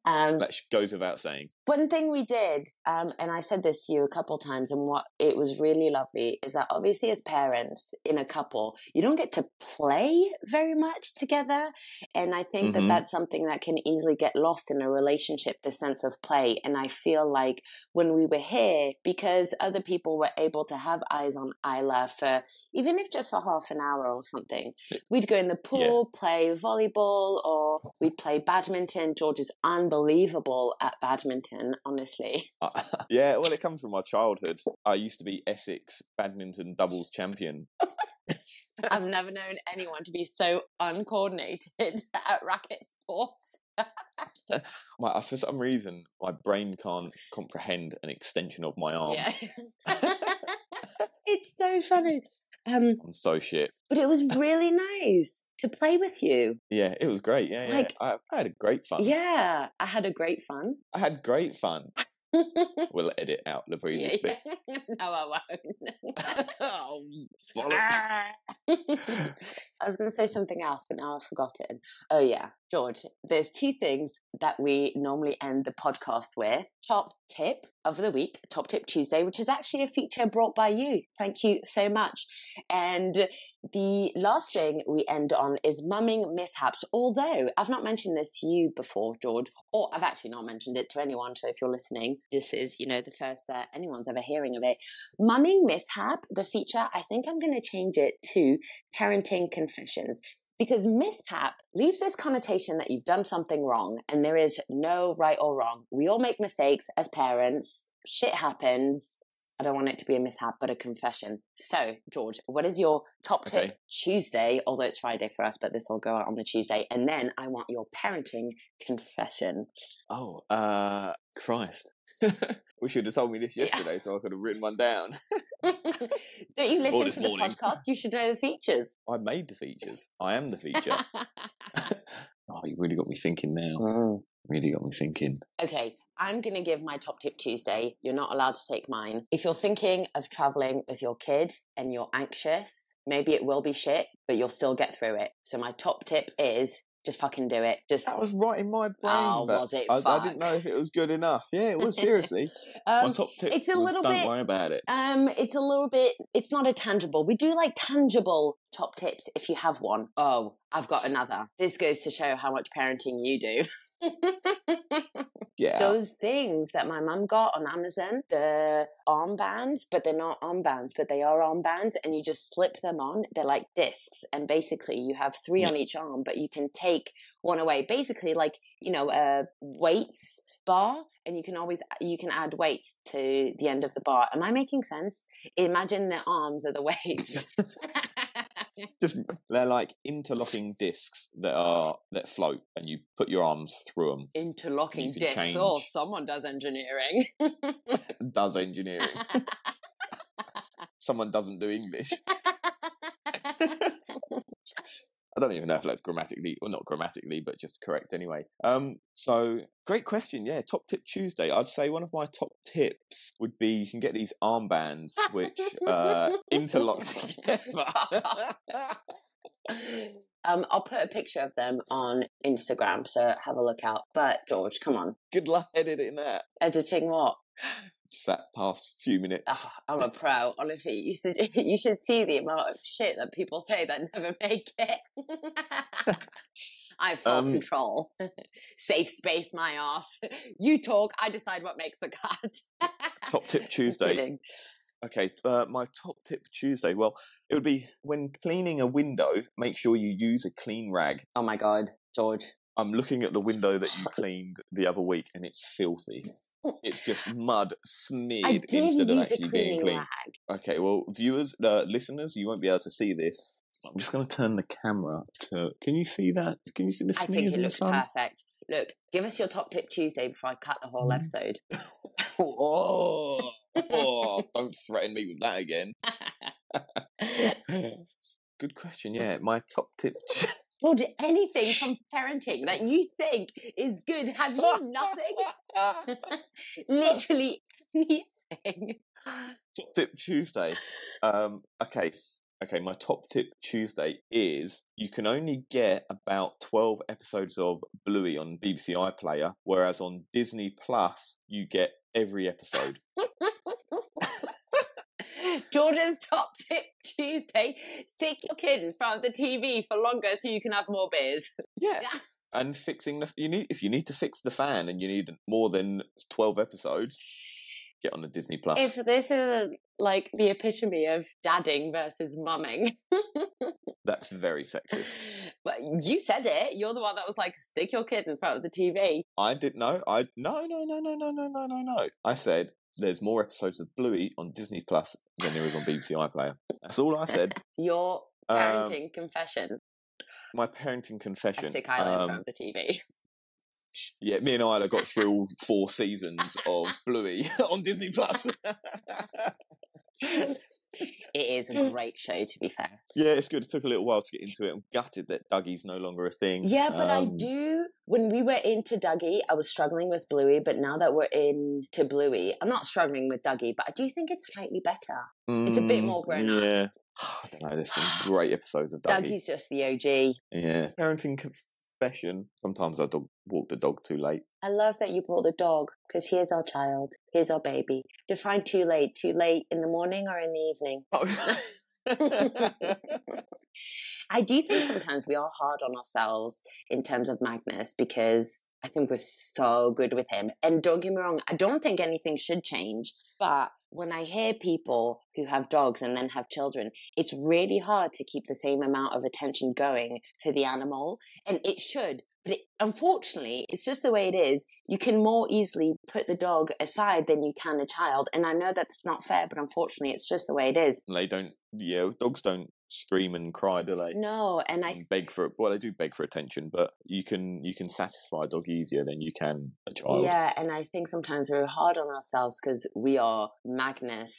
um, That goes without saying. One thing we did, um, and I said this to you a couple times, and what it was really lovely is that obviously, as parents in a couple, you don't get to play very much together. And I think Mhm. that that's something that can easily get lost in a relationship the sense of play. And I feel like when we were here, because other people were able to have eyes on Isla for even if just for half an hour or something, we'd go in the pool, play volleyball, or we'd play badminton. George's unbelievable at badminton, honestly. Uh, yeah, well, it comes from my childhood. I used to be Essex badminton doubles champion. I've never known anyone to be so uncoordinated at racket sports. My, uh, for some reason, my brain can't comprehend an extension of my arm. Yeah. it's so funny. Um, I'm so shit. but it was really nice to play with you. Yeah, it was great. Yeah, yeah. Like- I, I had a great fun. Yeah, I had a great fun. I had great fun. We'll edit out the Yeah, previous bit. no, I won't. oh, bollocks. I was going to say something else, but now I've forgotten. Oh, yeah, George, there's two things that we normally end the podcast with. Top tip of the week, Top Tip Tuesday, which is actually a feature brought by you. Thank you so much. And the last thing we end on is mumming mishaps. Although I've not mentioned this to you before, George, or I've actually not mentioned it to anyone. So if you're listening, this is, you know, the first that anyone's ever hearing of it. Mumming mishap, the feature, I think I'm going to change it to parenting confessions because mishap leaves this connotation that you've done something wrong and there is no right or wrong. We all make mistakes as parents. Shit happens. I don't want it to be a mishap, but a confession. So, George, what is your top tip Okay. Tuesday? Although it's Friday for us, but this will go out on the Tuesday. And then I want your parenting confession. Oh, uh, Christ. Wish you'd have told me this Yeah. yesterday so I could have written one down. don't you listen to the morning. podcast? You should know the features. I made the features. I am the feature. oh, you really got me thinking now. Mm. Really got me thinking. Okay, I'm going to give my top tip Tuesday. You're not allowed to take mine. If you're thinking of traveling with your kid and you're anxious, maybe it will be shit, but you'll still get through it. So my top tip is just fucking do it. Just That was right in my brain. Oh, was it? I, I dry know if it was good enough. Yeah, it was seriously. my um, top tip it's a little was little don't bit- worry about it. um, it's a little bit. It's not a tangible. We do like tangible top tips if you have one. Oh, I've got another. This goes to show how much parenting you do. Yeah. those things that my mum got on Amazon, the armbands, but they're not armbands, but they are armbands, and you just slip them on. They're like discs, and basically you have three mm-hmm. on each arm, but you can take one away. Basically, like you know, a weights bar, and you can always you can add weights to the end of the bar. Am I making sense? Imagine the arms are the weights. Just they're like interlocking discs that are that float, and you put your arms through them. Interlocking discs. Oh, change. Oh, someone does engineering. Does engineering. someone doesn't do English. I don't even know if that's grammatically or not grammatically, but just correct anyway. Um, so great question. Yeah, top tip Tuesday. I'd say one of my top tips would be you can get these armbands which uh, interlock together. um, I'll put a picture of them on Instagram, so have a look out. But George, come on, Good luck editing that. editing what? Just that past few minutes. Oh, I'm a pro. Honestly, you should you should see the amount of shit that people say that never make it. I have full Um, control. Safe space, my ass. You talk. I decide what makes the cut. Top tip Tuesday. Okay, uh, my top tip Tuesday. Well, it would be when cleaning a window, make sure you use a clean rag. Oh my god, George. I'm looking at the window that you cleaned the other week and it's filthy. It's just mud smeared instead of actually being clean. rag. Okay, well, viewers, uh, listeners, you won't be able to see this. I'm just going to turn the camera to. Can you see that? Can you see the I think it looks sun? perfect. Look, give us your top tip Tuesday before I cut the whole Mm. episode. oh, oh, don't threaten me with that again. Good question. Yeah, my top tip. George, anything from parenting that you think is good, have you nothing? Literally anything. top tip Tuesday. Um, okay, okay. My top tip Tuesday is you can only get about twelve episodes of Bluey on BBC iPlayer, whereas on Disney Plus you get every episode. George's top tip Tuesday: stick your kid in front of the TV for longer so you can have more beers. Yeah. And fixing the you need if you need to fix the fan and you need more than twelve episodes, get on the Disney Plus. If this is like the epitome of dadding versus mumming, That's very sexist. but you said it. You're the one that was like, stick your kid in front of the TV. I didn't know. I no no no no no no no no no. I said there's more episodes of Bluey on Disney Plus than there is on BBC iPlayer. That's all I said. Your Um, parenting confession. my parenting I confession. stick Isla in um, front of the TV. yeah, me and Isla got through four seasons of Bluey on Disney Plus. It is a great show, to be fair. yeah, it's good. It took a little while to get into it. I'm gutted that Duggee's no longer a thing. Yeah, but I Um, do. When we were into Duggee, I was struggling with Bluey, but now that we're into Bluey, I'm not struggling with Duggee, but I do think it's slightly better. It's a bit mm, more grown up. Yeah. I don't know. There's some great episodes of Duggee. Duggee's just the OG. Yeah. Parenting confession. Sometimes I dog, walk the dog too late. I love that you brought the dog because here's our child, here's our baby. Define too late. Too late in the morning or in the evening? Oh. I do think sometimes we are hard on ourselves in terms of Magnus because I think we're so good with him. And don't get me wrong, I don't think anything should change. But when I hear people who have dogs and then have children, it's really hard to keep the same amount of attention going for the animal. And it should. But it, unfortunately, it's just the way it is. You can more easily put the dog aside than you can a child. And I know that's not fair, but unfortunately, it's just the way it is. they don't. Yeah, dogs don't scream and cry, do they? No, and I And beg for well, they do beg for attention, but you can you can satisfy a dog easier than you can a child. Yeah, and I think sometimes we're hard on ourselves because we are Magnus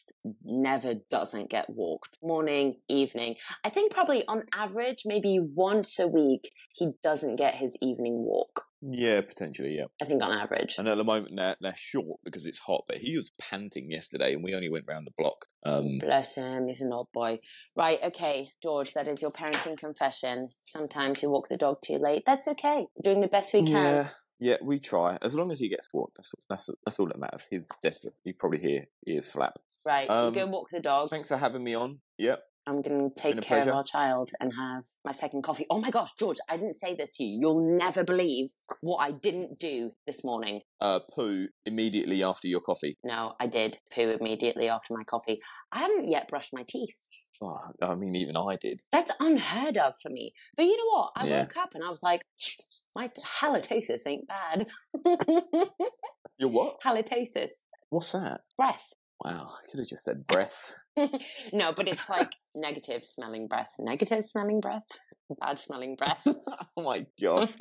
never doesn't get walked morning, evening. I think probably on average, maybe once a week, he doesn't get his evening walk. Yeah, potentially, yeah. I think on average. And at the moment they're, they're short because it's hot, but he was panting yesterday and we only went round the block. Um, Bless him, he's an old boy. Right, okay, George, that is your parenting confession. Sometimes you walk the dog too late. That's okay. We're doing the best we can. yeah, yeah, we try. As long as he gets walked, that's that's that's all that matters. He's desperate. You probably hear ears flap. Right, Um, you go walk the dog. Thanks for having me on. Yep. I'm going to take care of our child and have my second coffee. Oh my gosh, George, I didn't say this to you. You'll never believe what I didn't do this morning. Uh, poo immediately after your coffee. No, I did poo immediately after my coffee. I haven't yet brushed my teeth. Oh, I mean, even I did. That's unheard of for me. But you know what? I Yeah. woke up and I was like, my halitosis ain't bad. You're what? halitosis, What's that? breath. Wow, I could have just said breath. no, but it's like negative smelling breath. Negative smelling breath? Bad smelling breath. oh my god,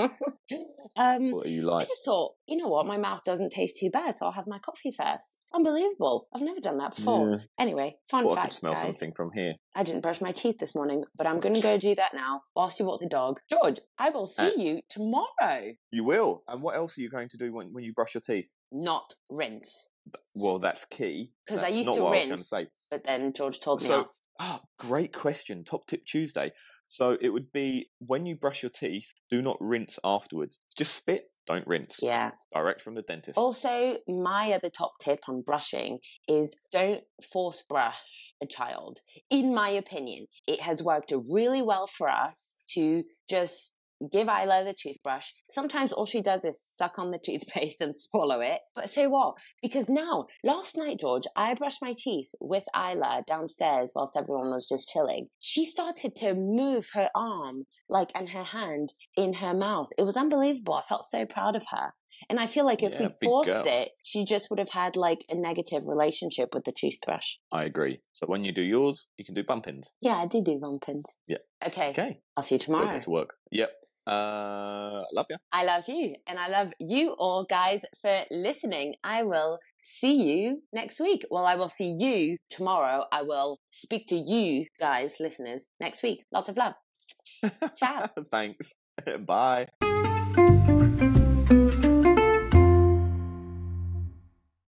um, what are you like? I just thought, you know what, my mouth doesn't taste too bad, so I'll have my coffee first. Unbelievable. I've never done that before. Yeah. Anyway, fun Well, I fact, could smell guys. something from here. I didn't brush my teeth this morning, but I'm going to go do that now whilst you walk the dog. George, I will see Uh, you tomorrow. You will. And what else are you going to do when, when you brush your teeth? Not rinse. Well, that's key. 'Cause I used not to what I was going to rinse. say. But then George told me So, off. Ah, great question. Top tip Tuesday. So it would be when you brush your teeth, do not rinse afterwards. Just spit, don't rinse. Yeah. Direct from the dentist. Also, my other top tip on brushing is don't force brush a child. In my opinion, it has worked really well for us to just give Isla the toothbrush. Sometimes all she does is suck on the toothpaste and swallow it. But so what? Because now, last night, George, I brushed my teeth with Isla downstairs whilst everyone was just chilling. She started to move her arm, like, and her hand in her mouth. It was unbelievable. I felt so proud of her. And I feel like if Yeah, we forced girl. it, she just would have had like a negative relationship with the toothbrush. I agree. So when you do yours, you can do bumpins. Yeah, I did do bumpins. Yeah. Okay. Okay. I'll see you tomorrow. get to work. Yep. Uh, love you. I love you. And I love you all, guys, for listening. I will see you next week. Well, I will see you tomorrow. I will speak to you, guys, listeners, next week. Lots of love. Ciao. Thanks. Bye.